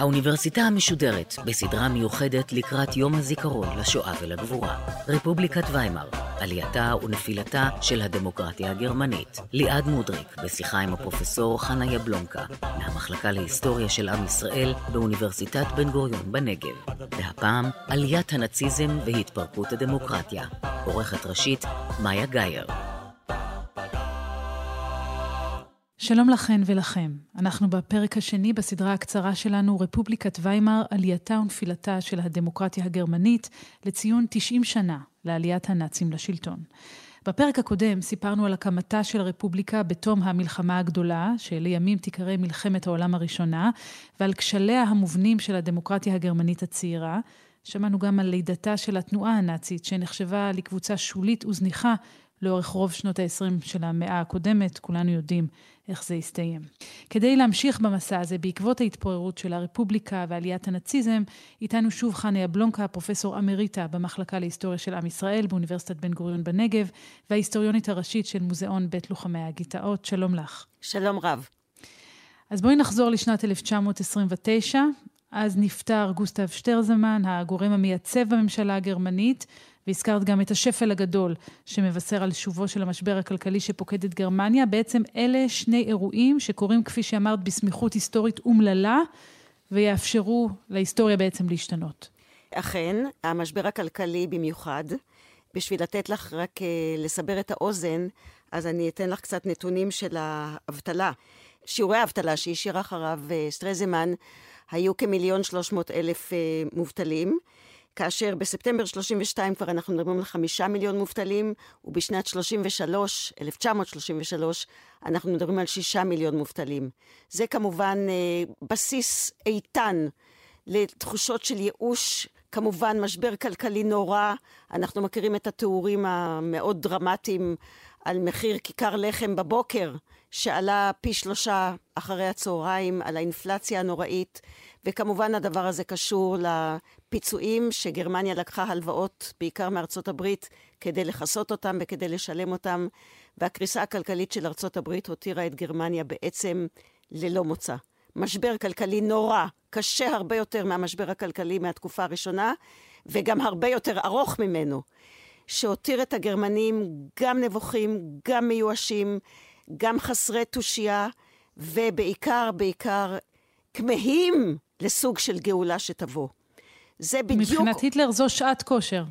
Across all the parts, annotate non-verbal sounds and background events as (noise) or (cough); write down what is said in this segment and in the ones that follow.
האוניברסיטה המשודרת בסדרה מיוחדת לקראת יום הזיכרון לשואה ולגבורה. רפובליקת ויימאר, עלייתה ונפילתה של הדמוקרטיה הגרמנית. ליעד מודריק, בשיחה עם הפרופסור חנה יבלונקה, מהמחלקה להיסטוריה של עם ישראל באוניברסיטת בן גוריון בנגב. והפעם, עליית הנאציזם והתפרקות הדמוקרטיה. עורכת ראשית, מאיה גאייר. שלום לכן ולכם. אנחנו בפרק השני בסדרה הקצרה שלנו, רפובליקת ויימאר, עלייתה ונפילתה של הדמוקרטיה הגרמנית, לציון 90 שנה לעליית הנאצים לשלטון. בפרק הקודם סיפרנו על הקמתה של הרפובליקה בתום המלחמה הגדולה, שלימים תיקרא מלחמת העולם הראשונה, ועל כשליה המובנים של הדמוקרטיה הגרמנית הצעירה. שמענו גם על לידתה של התנועה הנאצית, שנחשבה לקבוצה שולית וזניחה לאורך רוב שנות ה-20 של המאה הקודמת, כולנו יודעים איך זה הסתיים. כדי להמשיך במסע הזה, בעקבות ההתפוררות של הרפובליקה ועליית הנאציזם, איתנו שוב חנה יבלונקה, פרופסור אמריטה במחלקה להיסטוריה של עם ישראל באוניברסיטת בן גוריון בנגב, וההיסטוריונית הראשית של מוזיאון בית לוחמי הגטאות. שלום לך. שלום רב. אז בואי נחזור לשנת 1929. אז נפטר גוסטב שטרזמן, הגורם המייצב בממשלה הגרמנית, והזכרת גם את השפל הגדול שמבשר על שובו של המשבר הכלכלי שפוקד את גרמניה. בעצם אלה שני אירועים שקורים, כפי שאמרת, בסמיכות היסטורית אומללה, ויאפשרו להיסטוריה בעצם להשתנות. אכן, המשבר הכלכלי במיוחד. בשביל לתת לך רק uh, לסבר את האוזן, אז אני אתן לך קצת נתונים של האבטלה. שיעורי האבטלה שהשאיר אחריו uh, סטרזמן היו כמיליון שלוש מאות אלף uh, מובטלים. כאשר בספטמבר 32 כבר אנחנו מדברים על חמישה מיליון מובטלים, ובשנת 33, 1933, אנחנו מדברים על שישה מיליון מובטלים. זה כמובן אה, בסיס איתן לתחושות של ייאוש, כמובן משבר כלכלי נורא, אנחנו מכירים את התיאורים המאוד דרמטיים על מחיר כיכר לחם בבוקר, שעלה פי שלושה אחרי הצהריים, על האינפלציה הנוראית. וכמובן הדבר הזה קשור לפיצויים שגרמניה לקחה הלוואות, בעיקר מארצות הברית, כדי לכסות אותם וכדי לשלם אותם, והקריסה הכלכלית של ארצות הברית הותירה את גרמניה בעצם ללא מוצא. משבר כלכלי נורא, קשה הרבה יותר מהמשבר הכלכלי מהתקופה הראשונה, וגם הרבה יותר ארוך ממנו, שהותיר את הגרמנים גם נבוכים, גם מיואשים, גם חסרי תושייה, ובעיקר, בעיקר, כמהים לסוג של גאולה שתבוא. זה בדיוק... מבחינת היטלר זו שעת כושר.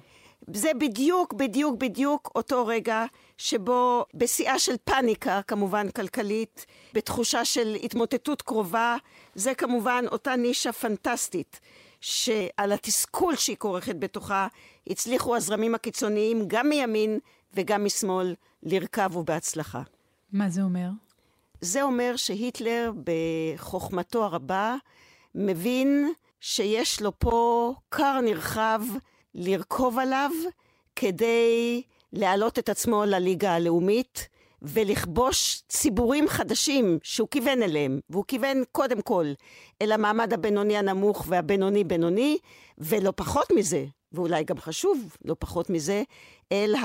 זה בדיוק, בדיוק, בדיוק אותו רגע שבו בשיאה של פאניקה, כמובן כלכלית, בתחושה של התמוטטות קרובה, זה כמובן אותה נישה פנטסטית, שעל התסכול שהיא כורכת בתוכה, הצליחו הזרמים הקיצוניים, גם מימין וגם משמאל, לרכב ובהצלחה. מה זה אומר? זה אומר שהיטלר, בחוכמתו הרבה, מבין שיש לו פה כר נרחב לרכוב עליו כדי להעלות את עצמו לליגה הלאומית ולכבוש ציבורים חדשים שהוא כיוון אליהם. והוא כיוון קודם כל אל המעמד הבינוני הנמוך והבינוני-בינוני, ולא פחות מזה, ואולי גם חשוב, לא פחות מזה, אל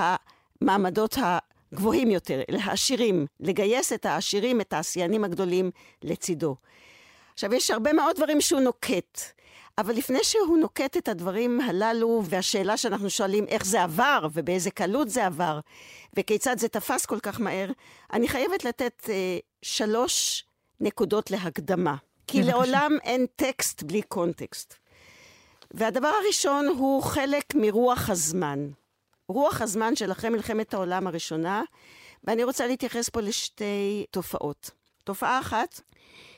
המעמדות הגבוהים יותר, אל העשירים, לגייס את העשירים, את העשיינים הגדולים לצידו. עכשיו, יש הרבה מאוד דברים שהוא נוקט, אבל לפני שהוא נוקט את הדברים הללו, והשאלה שאנחנו שואלים איך זה עבר, ובאיזה קלות זה עבר, וכיצד זה תפס כל כך מהר, אני חייבת לתת אה, שלוש נקודות להקדמה. כי לעולם אין טקסט בלי קונטקסט. והדבר הראשון הוא חלק מרוח הזמן. רוח הזמן של אחרי מלחמת העולם הראשונה, ואני רוצה להתייחס פה לשתי תופעות. תופעה אחת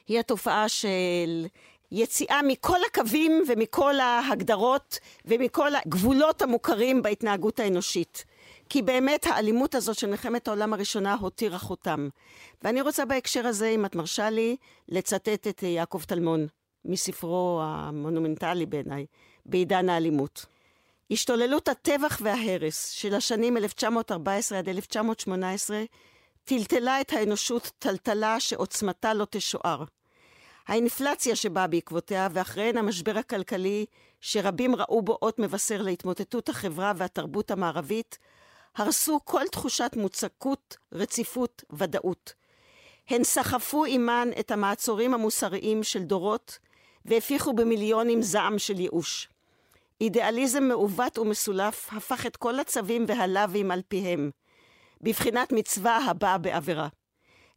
היא התופעה של יציאה מכל הקווים ומכל ההגדרות ומכל הגבולות המוכרים בהתנהגות האנושית. כי באמת האלימות הזאת של מלחמת העולם הראשונה הותירה חותם. ואני רוצה בהקשר הזה, אם את מרשה לי, לצטט את יעקב טלמון, מספרו המונומנטלי בעיניי, בעידן האלימות. השתוללות הטבח וההרס של השנים 1914 עד 1918 טלטלה את האנושות טלטלה שעוצמתה לא תשוער. האינפלציה שבאה בעקבותיה, ואחריהן המשבר הכלכלי, שרבים ראו בו אות מבשר להתמוטטות החברה והתרבות המערבית, הרסו כל תחושת מוצקות, רציפות, ודאות. הן סחפו עימן את המעצורים המוסריים של דורות, והפיחו במיליונים זעם של ייאוש. אידיאליזם מעוות ומסולף הפך את כל הצווים והלאווים על פיהם, בבחינת מצווה הבאה בעבירה.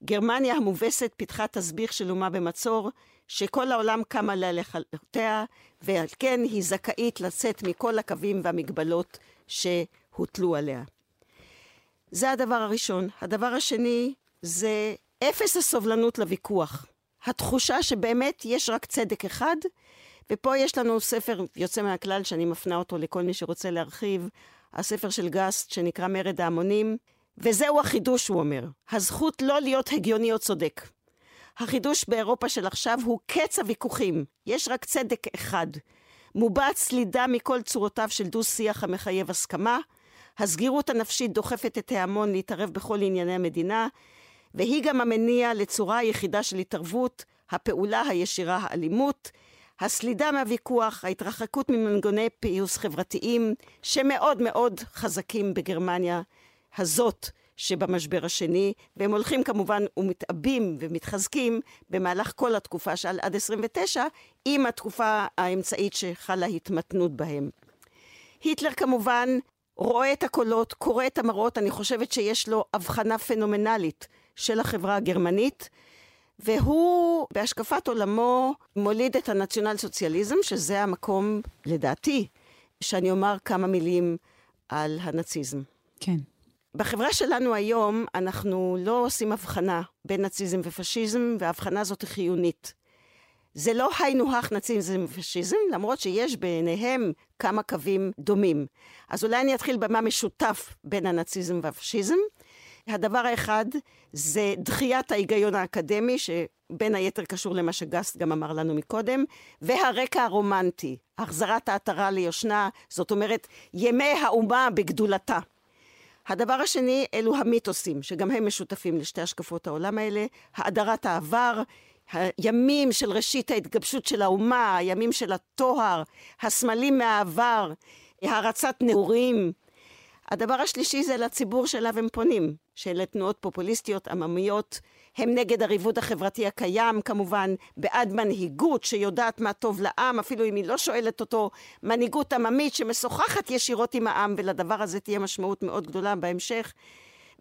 גרמניה המובסת פיתחה תסביך של אומה במצור, שכל העולם קם עליה לכלותיה, ועל כן היא זכאית לצאת מכל הקווים והמגבלות שהוטלו עליה. זה הדבר הראשון. הדבר השני זה אפס הסובלנות לוויכוח. התחושה שבאמת יש רק צדק אחד, ופה יש לנו ספר יוצא מהכלל שאני מפנה אותו לכל מי שרוצה להרחיב, הספר של גסט שנקרא מרד ההמונים, וזהו החידוש, הוא אומר, הזכות לא להיות הגיוני או צודק. החידוש באירופה של עכשיו הוא קץ הוויכוחים, יש רק צדק אחד. מובעת סלידה מכל צורותיו של דו-שיח המחייב הסכמה, הסגירות הנפשית דוחפת את ההמון להתערב בכל ענייני המדינה, והיא גם המניע לצורה היחידה של התערבות, הפעולה הישירה האלימות, הסלידה מהוויכוח, ההתרחקות ממנגוני פיוס חברתיים שמאוד מאוד חזקים בגרמניה הזאת שבמשבר השני, והם הולכים כמובן ומתעבים ומתחזקים במהלך כל התקופה של עד 29, עם התקופה האמצעית שחלה התמתנות בהם. היטלר כמובן רואה את הקולות, קורא את המראות, אני חושבת שיש לו הבחנה פנומנלית של החברה הגרמנית, והוא בהשקפת עולמו מוליד את הנציונל סוציאליזם, שזה המקום, לדעתי, שאני אומר כמה מילים על הנאציזם. כן. בחברה שלנו היום אנחנו לא עושים הבחנה בין נאציזם ופשיזם, וההבחנה הזאת היא חיונית. זה לא היינו הך נאציזם ופשיזם, למרות שיש ביניהם כמה קווים דומים. אז אולי אני אתחיל במה משותף בין הנאציזם והפשיזם. הדבר האחד זה דחיית ההיגיון האקדמי, שבין היתר קשור למה שגסט גם אמר לנו מקודם, והרקע הרומנטי, החזרת העטרה ליושנה, זאת אומרת, ימי האומה בגדולתה. הדבר השני, אלו המיתוסים, שגם הם משותפים לשתי השקפות העולם האלה, האדרת העבר, הימים של ראשית ההתגבשות של האומה, הימים של הטוהר, הסמלים מהעבר, הערצת נעורים. הדבר השלישי זה לציבור שאליו הם פונים, שאלה תנועות פופוליסטיות עממיות, הם נגד הריבוד החברתי הקיים כמובן, בעד מנהיגות שיודעת מה טוב לעם, אפילו אם היא לא שואלת אותו, מנהיגות עממית שמשוחחת ישירות עם העם, ולדבר הזה תהיה משמעות מאוד גדולה בהמשך.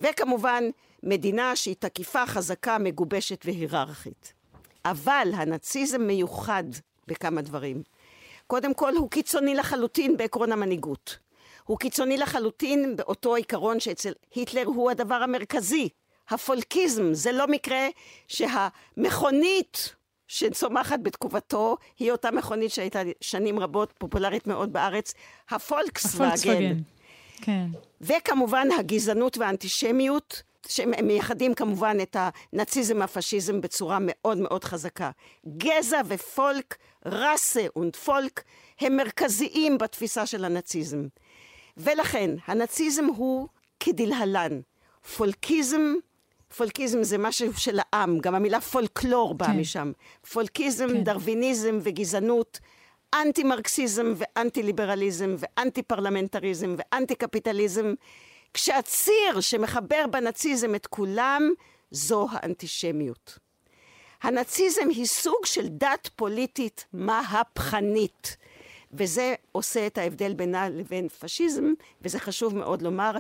וכמובן, מדינה שהיא תקיפה, חזקה, מגובשת והיררכית. אבל הנאציזם מיוחד בכמה דברים. קודם כל, הוא קיצוני לחלוטין בעקרון המנהיגות. הוא קיצוני לחלוטין באותו עיקרון שאצל היטלר הוא הדבר המרכזי, הפולקיזם. זה לא מקרה שהמכונית שצומחת בתקופתו היא אותה מכונית שהייתה שנים רבות פופולרית מאוד בארץ, הפולקסווגן. כן. וכמובן הגזענות והאנטישמיות, שמייחדים כמובן את הנאציזם הפשיזם בצורה מאוד מאוד חזקה. גזע ופולק, ראסה ופולק, הם מרכזיים בתפיסה של הנאציזם. ולכן, הנאציזם הוא כדלהלן. פולקיזם, פולקיזם זה משהו של העם, גם המילה פולקלור באה כן. משם. פולקיזם, כן. דרוויניזם וגזענות, אנטי מרקסיזם ואנטי ליברליזם ואנטי פרלמנטריזם ואנטי קפיטליזם, כשהציר שמחבר בנאציזם את כולם, זו האנטישמיות. הנאציזם היא סוג של דת פוליטית מהפכנית. וזה עושה את ההבדל בינה לבין פשיזם, וזה חשוב מאוד לומר.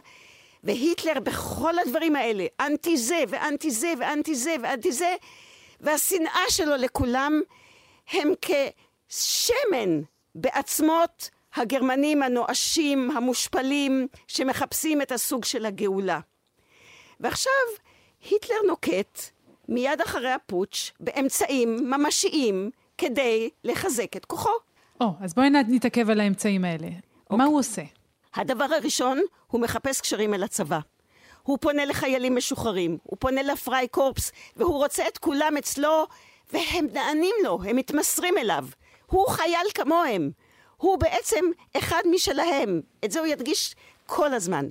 והיטלר בכל הדברים האלה, אנטי זה ואנטי זה ואנטי זה ואנטי זה, והשנאה שלו לכולם הם כשמן בעצמות הגרמנים הנואשים, המושפלים, שמחפשים את הסוג של הגאולה. ועכשיו היטלר נוקט מיד אחרי הפוטש באמצעים ממשיים כדי לחזק את כוחו. או, אז בואי נתעכב על האמצעים האלה. אוקיי. מה הוא עושה? הדבר הראשון, הוא מחפש קשרים אל הצבא. הוא פונה לחיילים משוחררים, הוא פונה לפריי קורפס, והוא רוצה את כולם אצלו, והם נענים לו, הם מתמסרים אליו. הוא חייל כמוהם. הוא בעצם אחד משלהם. את זה הוא ידגיש כל הזמן.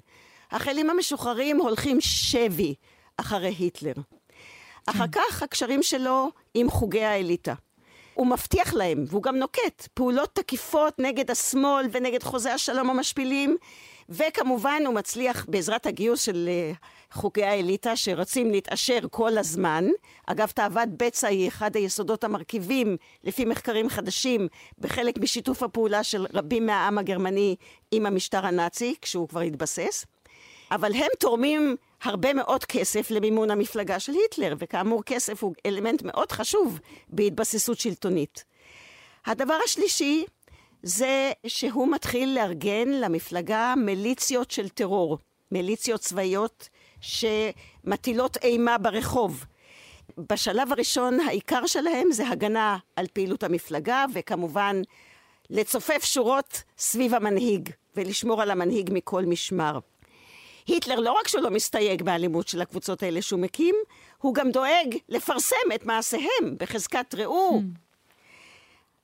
החיילים המשוחררים הולכים שבי אחרי היטלר. אחר כך הקשרים שלו עם חוגי האליטה. הוא מבטיח להם, והוא גם נוקט, פעולות תקיפות נגד השמאל ונגד חוזי השלום המשפילים, וכמובן הוא מצליח בעזרת הגיוס של אה, חוקי האליטה שרוצים להתעשר כל הזמן. אגב, תאוות בצע היא אחד היסודות המרכיבים, לפי מחקרים חדשים, בחלק משיתוף הפעולה של רבים מהעם הגרמני עם המשטר הנאצי, כשהוא כבר התבסס. אבל הם תורמים הרבה מאוד כסף למימון המפלגה של היטלר, וכאמור כסף הוא אלמנט מאוד חשוב בהתבססות שלטונית. הדבר השלישי זה שהוא מתחיל לארגן למפלגה מיליציות של טרור, מיליציות צבאיות שמטילות אימה ברחוב. בשלב הראשון העיקר שלהם זה הגנה על פעילות המפלגה וכמובן לצופף שורות סביב המנהיג ולשמור על המנהיג מכל משמר. היטלר לא רק שהוא לא מסתייג באלימות של הקבוצות האלה שהוא מקים, הוא גם דואג לפרסם את מעשיהם בחזקת ראו. Mm.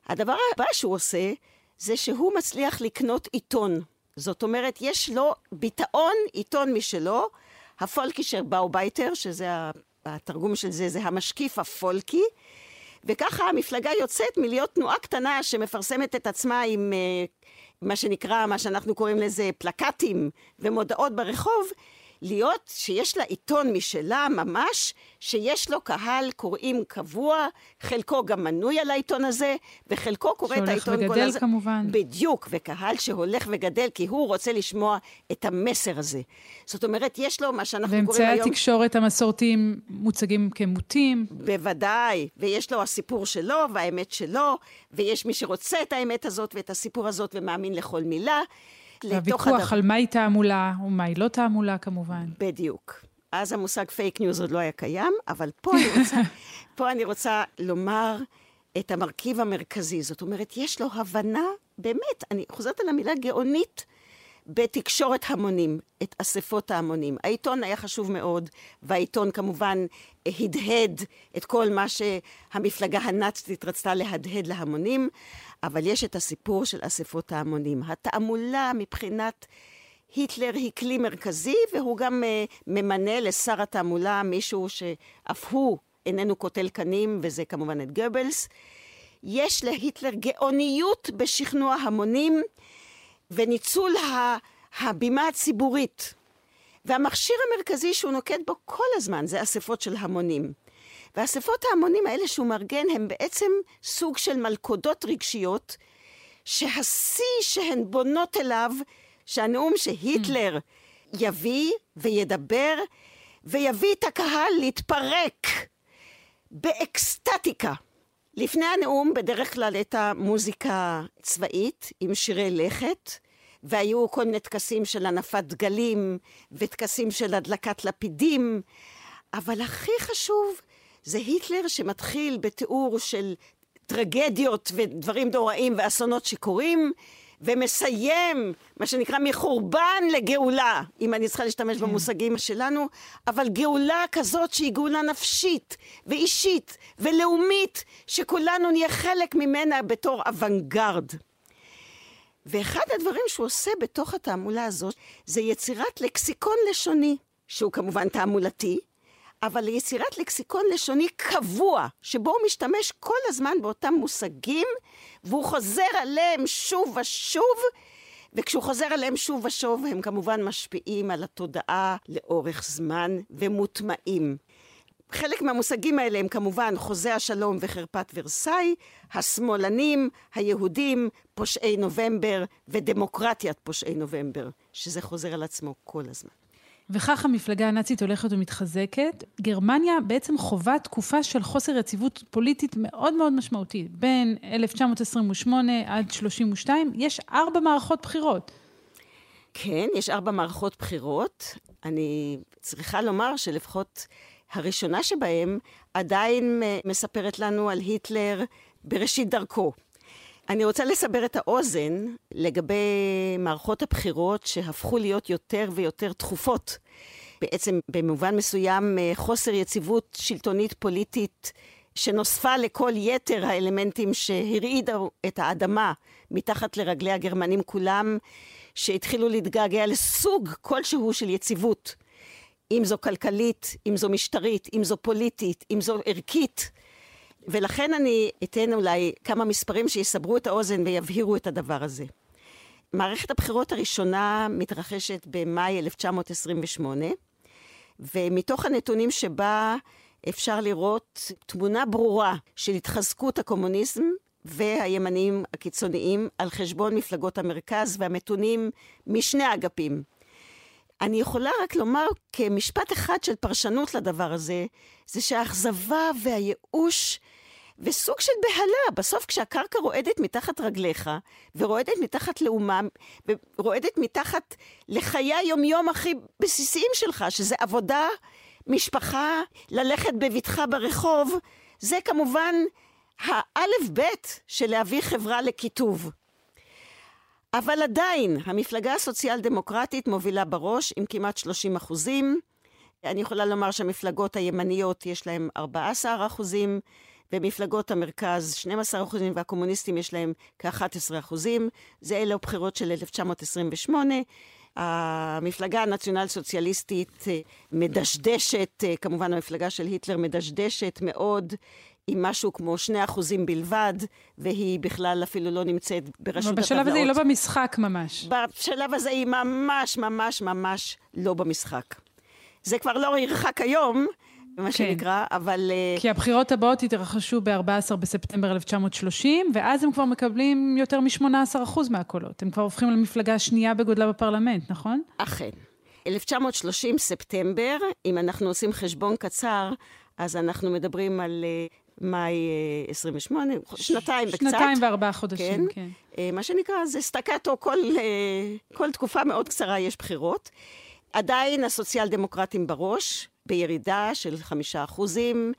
הדבר הבא שהוא עושה, זה שהוא מצליח לקנות עיתון. זאת אומרת, יש לו ביטאון עיתון משלו, ה Völkischer Beobachter, שזה התרגום של זה, זה המשקיף הפולקי, וככה המפלגה יוצאת מלהיות תנועה קטנה שמפרסמת את עצמה עם אה, מה שנקרא, מה שאנחנו קוראים לזה פלקטים ומודעות ברחוב, להיות שיש לה עיתון משלה ממש, שיש לו קהל קוראים קבוע, חלקו גם מנוי על העיתון הזה, וחלקו קורא את העיתון כל הזמן. שהולך וגדל כמובן. בדיוק, וקהל שהולך וגדל, כי הוא רוצה לשמוע את המסר הזה. זאת אומרת, יש לו מה שאנחנו קוראים היום... ואמצעי התקשורת המסורתיים מוצגים כמוטים. בוודאי, ויש לו הסיפור שלו והאמת שלו, ויש מי שרוצה את האמת הזאת ואת הסיפור הזאת ומאמין לכל מילה. והוויכוח הדבר... על מהי תעמולה ומהי לא תעמולה כמובן. בדיוק. אז המושג fake news עוד לא היה קיים, אבל פה אני (laughs) רוצה, פה אני רוצה לומר את המרכיב המרכזי. זאת אומרת, יש לו הבנה, באמת, אני חוזרת על המילה גאונית, בתקשורת המונים, את אספות ההמונים. העיתון היה חשוב מאוד, והעיתון כמובן הדהד את כל מה שהמפלגה הנאצית רצתה להדהד להמונים, אבל יש את הסיפור של אספות ההמונים. התעמולה מבחינת היטלר היא כלי מרכזי, והוא גם uh, ממנה לשר התעמולה מישהו שאף הוא איננו קוטל קנים, וזה כמובן את גבלס. יש להיטלר גאוניות בשכנוע המונים וניצול הבימה הציבורית. והמכשיר המרכזי שהוא נוקט בו כל הזמן זה אספות של המונים. ואספות ההמונים האלה שהוא מארגן הם בעצם סוג של מלכודות רגשיות, שהשיא שהן בונות אליו, שהנאום שהיטלר יביא וידבר, ויביא את הקהל להתפרק באקסטטיקה. לפני הנאום בדרך כלל הייתה מוזיקה צבאית עם שירי לכת, והיו כל מיני טקסים של הנפת דגלים וטקסים של הדלקת לפידים, אבל הכי חשוב זה היטלר שמתחיל בתיאור של טרגדיות ודברים נוראים ואסונות שקורים, ומסיים, מה שנקרא, מחורבן לגאולה, אם אני צריכה להשתמש כן. במושגים שלנו, אבל גאולה כזאת שהיא גאולה נפשית ואישית ולאומית, שכולנו נהיה חלק ממנה בתור אוונגרד. ואחד הדברים שהוא עושה בתוך התעמולה הזאת, זה יצירת לקסיקון לשוני, שהוא כמובן תעמולתי, אבל ליצירת לקסיקון לשוני קבוע, שבו הוא משתמש כל הזמן באותם מושגים, והוא חוזר עליהם שוב ושוב, וכשהוא חוזר עליהם שוב ושוב, הם כמובן משפיעים על התודעה לאורך זמן ומוטמעים. חלק מהמושגים האלה הם כמובן חוזה השלום וחרפת ורסאי, השמאלנים, היהודים, פושעי נובמבר ודמוקרטיית פושעי נובמבר, שזה חוזר על עצמו כל הזמן. וכך המפלגה הנאצית הולכת ומתחזקת. גרמניה בעצם חווה תקופה של חוסר יציבות פוליטית מאוד מאוד משמעותית. בין 1928 עד 32 יש ארבע מערכות בחירות. כן, יש ארבע מערכות בחירות. אני צריכה לומר שלפחות הראשונה שבהן עדיין מספרת לנו על היטלר בראשית דרכו. אני רוצה לסבר את האוזן לגבי מערכות הבחירות שהפכו להיות יותר ויותר תכופות. בעצם במובן מסוים אה, חוסר יציבות שלטונית פוליטית שנוספה לכל יתר האלמנטים שהרעידו את האדמה מתחת לרגלי הגרמנים כולם, שהתחילו להתגעגע לסוג כלשהו של יציבות. אם זו כלכלית, אם זו משטרית, אם זו פוליטית, אם זו ערכית. ולכן אני אתן אולי כמה מספרים שיסברו את האוזן ויבהירו את הדבר הזה. מערכת הבחירות הראשונה מתרחשת במאי 1928, ומתוך הנתונים שבה אפשר לראות תמונה ברורה של התחזקות הקומוניזם והימנים הקיצוניים על חשבון מפלגות המרכז והמתונים משני האגפים. אני יכולה רק לומר כמשפט אחד של פרשנות לדבר הזה, זה שהאכזבה והייאוש וסוג של בהלה, בסוף כשהקרקע רועדת מתחת רגליך, ורועדת מתחת לאומם, ורועדת מתחת לחיי היומיום הכי בסיסיים שלך, שזה עבודה, משפחה, ללכת בבטחה ברחוב, זה כמובן האלף-בית של להביא חברה לקיטוב. אבל עדיין, המפלגה הסוציאל דמוקרטית מובילה בראש עם כמעט 30 אחוזים. אני יכולה לומר שהמפלגות הימניות יש להן 14 אחוזים, ומפלגות המרכז 12 אחוזים, והקומוניסטים יש להם כ-11 אחוזים. זה אלה הבחירות של 1928. המפלגה הנציונל סוציאליסטית אה, מדשדשת, אה, כמובן המפלגה של היטלר מדשדשת מאוד. עם משהו כמו שני אחוזים בלבד, והיא בכלל אפילו לא נמצאת ברשות הטבלאות. בשלב הזה היא לא במשחק ממש. בשלב הזה היא ממש ממש ממש לא במשחק. זה כבר לא ירחק היום, מה כן. שנקרא, אבל... אה, כי הבחירות הבאות התרחשו ב-14 בספטמבר 1930, ואז הם כבר מקבלים יותר מ-18% מהקולות. הם כבר הופכים למפלגה השנייה בגודלה בפרלמנט, נכון? אכן. 1930 ספטמבר, אם אנחנו עושים חשבון קצר, אז אנחנו מדברים על אה, מאי 28, שנתיים וקצת. שנתיים וארבעה חודשים, כן. כן. מה שנקרא, זה סטקטו, כל, כל תקופה מאוד קצרה יש בחירות. עדיין הסוציאל דמוקרטים בראש, בירידה של חמישה אחוזים,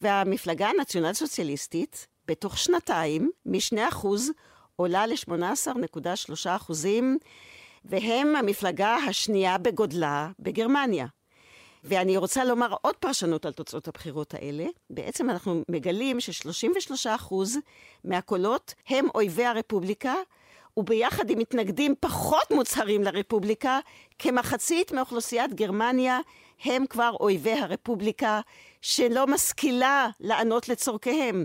והמפלגה הנציונל סוציאליסטית, בתוך שנתיים, משני אחוז, עולה ל-18.3 אחוזים, והם המפלגה השנייה בגודלה בגרמניה. ואני רוצה לומר עוד פרשנות על תוצאות הבחירות האלה. בעצם אנחנו מגלים ש-33% מהקולות הם אויבי הרפובליקה, וביחד עם מתנגדים פחות מוצהרים לרפובליקה, כמחצית מאוכלוסיית גרמניה הם כבר אויבי הרפובליקה, שלא משכילה לענות לצורכיהם.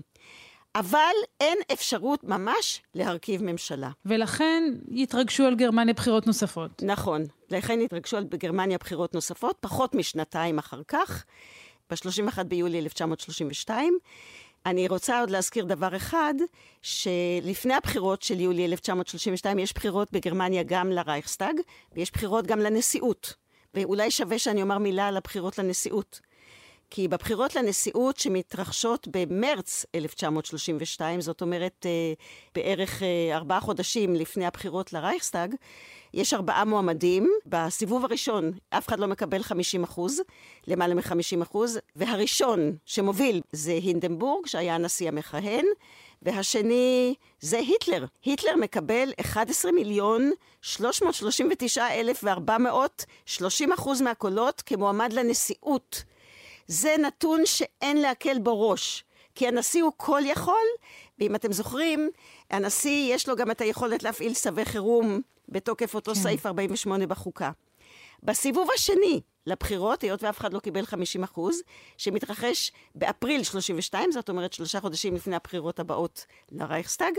אבל אין אפשרות ממש להרכיב ממשלה. ולכן יתרגשו על גרמניה בחירות נוספות. נכון. לכן יתרגשו על גרמניה בחירות נוספות, פחות משנתיים אחר כך, ב-31 ביולי 1932. אני רוצה עוד להזכיר דבר אחד, שלפני הבחירות של יולי 1932 יש בחירות בגרמניה גם לרייכסטאג, ויש בחירות גם לנשיאות. ואולי שווה שאני אומר מילה על הבחירות לנשיאות. כי בבחירות לנשיאות שמתרחשות במרץ 1932, זאת אומרת אה, בערך אה, ארבעה חודשים לפני הבחירות לרייכסטאג, יש ארבעה מועמדים. בסיבוב הראשון אף אחד לא מקבל 50 אחוז, למעלה מ-50 אחוז, והראשון שמוביל זה הינדנבורג, שהיה הנשיא המכהן, והשני זה היטלר. היטלר מקבל 11 מיליון 339 אלף ו-400, 30 אחוז מהקולות כמועמד לנשיאות. זה נתון שאין להקל בו ראש. כי הנשיא הוא כל יכול, ואם אתם זוכרים, הנשיא יש לו גם את היכולת להפעיל צווי חירום בתוקף אותו כן. סעיף 48 בחוקה. בסיבוב השני לבחירות, היות ואף אחד לא קיבל 50 אחוז, שמתרחש באפריל 32, זאת אומרת שלושה חודשים לפני הבחירות הבאות לרייכסטאג,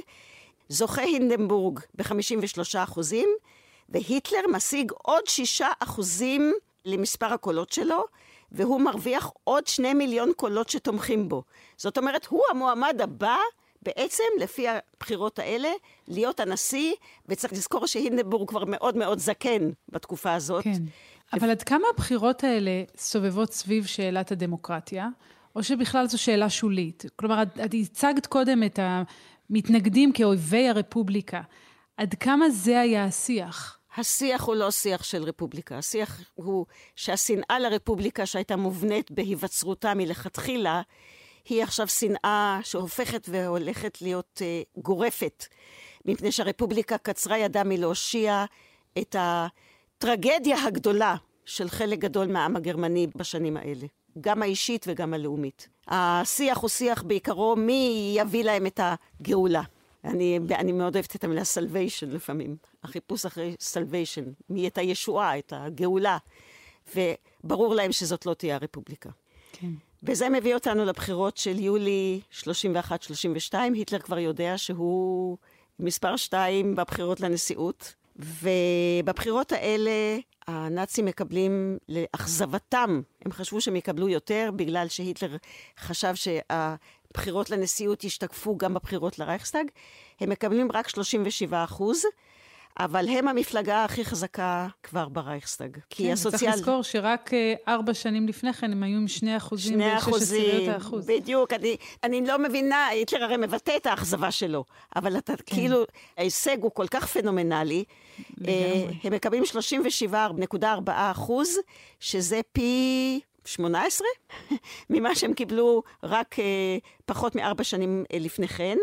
זוכה הינדנבורג ב-53 אחוזים, והיטלר משיג עוד 6 אחוזים למספר הקולות שלו, והוא מרוויח עוד שני מיליון קולות שתומכים בו. זאת אומרת, הוא המועמד הבא בעצם, לפי הבחירות האלה, להיות הנשיא, וצריך לזכור שהינדנבורג כבר מאוד מאוד זקן בתקופה הזאת. כן, אבל עד כמה הבחירות האלה סובבות סביב שאלת הדמוקרטיה, או שבכלל זו שאלה שולית? כלומר, את, הצגת קודם את המתנגדים כאויבי הרפובליקה. עד כמה זה היה השיח? השיח הוא לא שיח של רפובליקה, השיח הוא שהשנאה לרפובליקה שהייתה מובנית בהיווצרותה מלכתחילה, היא עכשיו שנאה שהופכת והולכת להיות uh, גורפת, מפני שהרפובליקה קצרה ידה מלהושיע את הטרגדיה הגדולה של חלק גדול מהעם הגרמני בשנים האלה, גם האישית וגם הלאומית. השיח הוא שיח בעיקרו מי יביא להם את הגאולה. אני, אני מאוד אוהבת את המילה salvation לפעמים, החיפוש אחרי salvation, מי את הישועה, את הגאולה, וברור להם שזאת לא תהיה הרפובליקה. כן. וזה מביא אותנו לבחירות של יולי 31-32. היטלר כבר יודע שהוא מספר שתיים בבחירות לנשיאות, ובבחירות האלה הנאצים מקבלים לאכזבתם, הם חשבו שהם יקבלו יותר בגלל שהיטלר חשב שהבחירות לנשיאות ישתקפו גם בבחירות לרייכסטאג, הם מקבלים רק 37 אחוז. אבל הם המפלגה הכי חזקה כבר ברייכסטאג. כי כן, הסוציאל... צריך לזכור שרק אה, ארבע שנים לפני כן הם היו עם שני אחוזים שני אחוזים, בדיוק. אני, אני לא מבינה, היטלר הרי מבטא את האכזבה שלו, אבל אתה כן. כאילו, ההישג הוא כל כך פנומנלי. לגמרי. אה, הם מקבלים 37.4 אחוז, שזה פי... 18 (laughs) ממה שהם קיבלו רק אה, פחות מארבע שנים אה, לפני כן.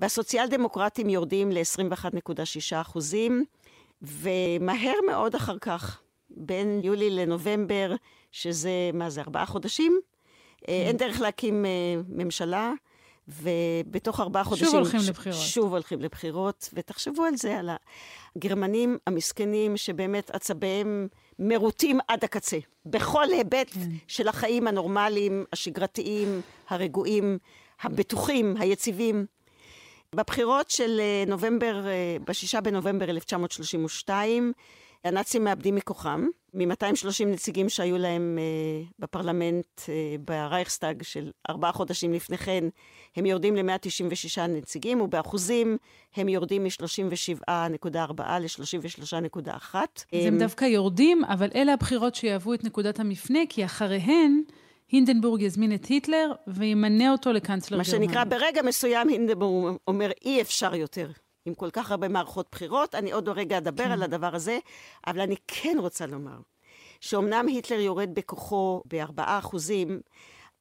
והסוציאל דמוקרטים יורדים ל-21.6 אחוזים, ומהר מאוד אחר כך, בין יולי לנובמבר, שזה, מה זה, ארבעה חודשים? אה. אין דרך להקים אה, ממשלה, ובתוך ארבעה חודשים... שוב הולכים לבחירות. שוב הולכים לבחירות, ותחשבו על זה, על הגרמנים המסכנים, שבאמת עצביהם מרוטים עד הקצה. בכל היבט כן. של החיים הנורמליים, השגרתיים, הרגועים, הבטוחים, היציבים. בבחירות של אה, נובמבר, אה, בשישה בנובמבר 1932, הנאצים מאבדים מכוחם. מ-230 נציגים שהיו להם אה, בפרלמנט אה, ברייכסטאג של ארבעה חודשים לפני כן, הם יורדים ל-196 נציגים, ובאחוזים הם יורדים מ-37.4 ל-33.1. אז הם דווקא יורדים, אבל אלה הבחירות שיהוו את נקודת המפנה, כי אחריהן... הינדנבורג יזמין את היטלר וימנה אותו לקנצלר גרמניה. מה שנקרא, ברגע מסוים הינדנבורג אומר, אי אפשר יותר. עם כל כך הרבה מערכות בחירות, אני עוד רגע אדבר כן. על הדבר הזה, אבל אני כן רוצה לומר שאומנם היטלר יורד בכוחו בארבעה אחוזים,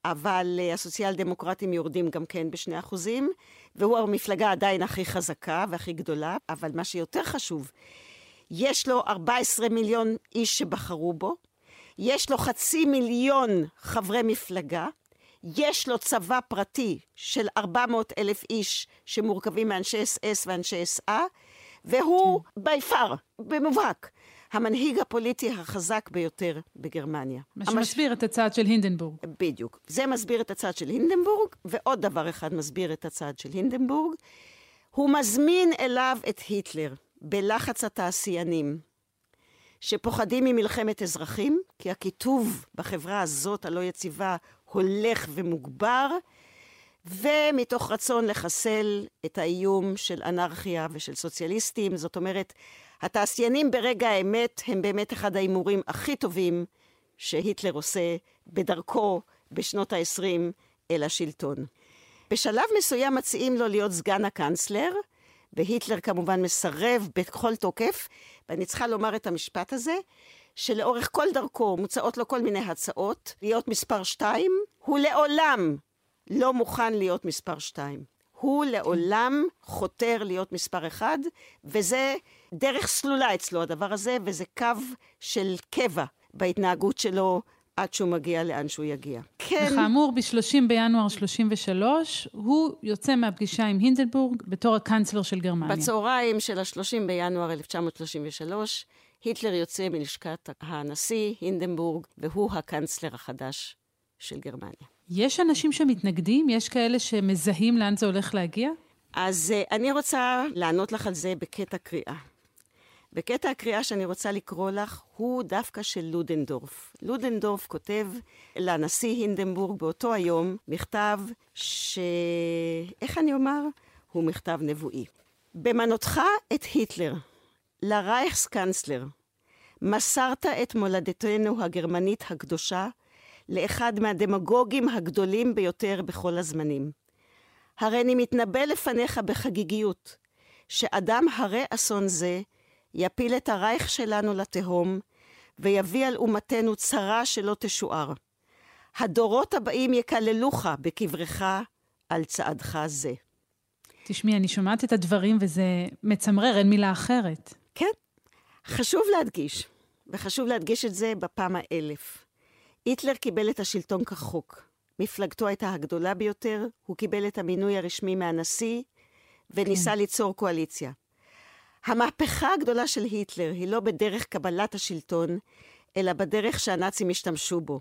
אבל uh, הסוציאל דמוקרטים יורדים גם כן בשני אחוזים, והוא המפלגה עדיין הכי חזקה והכי גדולה, אבל מה שיותר חשוב, יש לו 14 מיליון איש שבחרו בו, יש לו חצי מיליון חברי מפלגה, יש לו צבא פרטי של 400 אלף איש שמורכבים מאנשי אס-אס ואנשי אס-אה, והוא בי כן. פאר, במובהק, המנהיג הפוליטי החזק ביותר בגרמניה. מה שמסביר המש... את הצעד של הינדנבורג. בדיוק. זה מסביר את הצעד של הינדנבורג, ועוד דבר אחד מסביר את הצעד של הינדנבורג. הוא מזמין אליו את היטלר בלחץ התעשיינים. שפוחדים ממלחמת אזרחים, כי הקיטוב בחברה הזאת, הלא יציבה, הולך ומוגבר, ומתוך רצון לחסל את האיום של אנרכיה ושל סוציאליסטים. זאת אומרת, התעשיינים ברגע האמת הם באמת אחד ההימורים הכי טובים שהיטלר עושה בדרכו בשנות ה-20 אל השלטון. בשלב מסוים מציעים לו להיות סגן הקנצלר, והיטלר כמובן מסרב בכל תוקף, ואני צריכה לומר את המשפט הזה, שלאורך כל דרכו מוצעות לו כל מיני הצעות להיות מספר שתיים, הוא לעולם לא מוכן להיות מספר שתיים. הוא לעולם חותר להיות מספר אחד, וזה דרך סלולה אצלו הדבר הזה, וזה קו של קבע בהתנהגות שלו עד שהוא מגיע לאן שהוא יגיע. כן. וכאמור, ב-30 בינואר 33, הוא יוצא מהפגישה עם הינדנבורג בתור הקאנצלר של גרמניה. בצהריים של ה-30 בינואר 1933, היטלר יוצא מלשכת הנשיא הינדנבורג, והוא הקאנצלר החדש של גרמניה. יש אנשים שמתנגדים? יש כאלה שמזהים לאן זה הולך להגיע? אז uh, אני רוצה לענות לך על זה בקטע קריאה. וקטע הקריאה שאני רוצה לקרוא לך הוא דווקא של לודנדורף. לודנדורף כותב לנשיא הינדנבורג באותו היום מכתב ש... איך אני אומר? הוא מכתב נבואי. במנותך את היטלר, לרייכסקנצלר, מסרת את מולדתנו הגרמנית הקדושה לאחד מהדמגוגים הגדולים ביותר בכל הזמנים. הרי אני מתנבא לפניך בחגיגיות, שאדם הרי אסון זה יפיל את הרייך שלנו לתהום, ויביא על אומתנו צרה שלא תשוער. הדורות הבאים יקללוך בקברך על צעדך זה. תשמעי, אני שומעת את הדברים וזה מצמרר, אין מילה אחרת. כן. חשוב להדגיש, וחשוב להדגיש את זה בפעם האלף. היטלר קיבל את השלטון כחוק. מפלגתו הייתה הגדולה ביותר, הוא קיבל את המינוי הרשמי מהנשיא, וניסה כן. ליצור קואליציה. המהפכה הגדולה של היטלר היא לא בדרך קבלת השלטון, אלא בדרך שהנאצים השתמשו בו.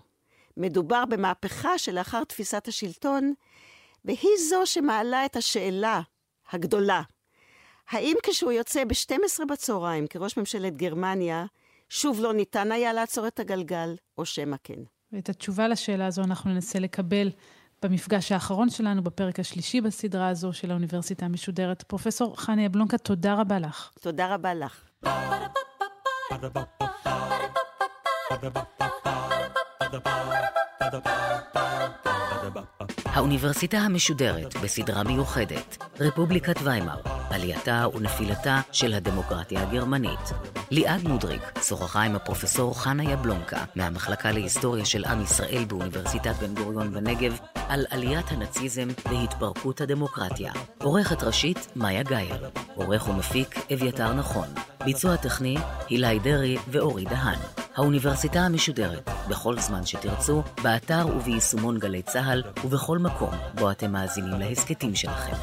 מדובר במהפכה שלאחר תפיסת השלטון, והיא זו שמעלה את השאלה הגדולה. האם כשהוא יוצא ב-12 בצהריים כראש ממשלת גרמניה, שוב לא ניתן היה לעצור את הגלגל, או שמא כן? ואת התשובה לשאלה הזו אנחנו ננסה לקבל במפגש האחרון שלנו, בפרק השלישי בסדרה הזו של האוניברסיטה המשודרת. פרופסור חני אבלונקה, תודה רבה לך. תודה רבה לך. האוניברסיטה המשודרת בסדרה מיוחדת, רפובליקת ויימאר, עלייתה ונפילתה של הדמוקרטיה הגרמנית. ליעד מודריק שוחחה עם הפרופסור חנה יבלונקה מהמחלקה להיסטוריה של עם ישראל באוניברסיטת בן גוריון בנגב על עליית הנאציזם והתפרקות הדמוקרטיה. עורכת ראשית, מאיה גאייר. עורך ומפיק, אביתר נכון. ביצוע טכני, הילי דרעי ואורי דהן. האוניברסיטה המשודרת, בכל זמן שתרצו, באתר וביישומון גלי צה"ל ובכל מקום בו אתם מאזינים להסכתים שלכם.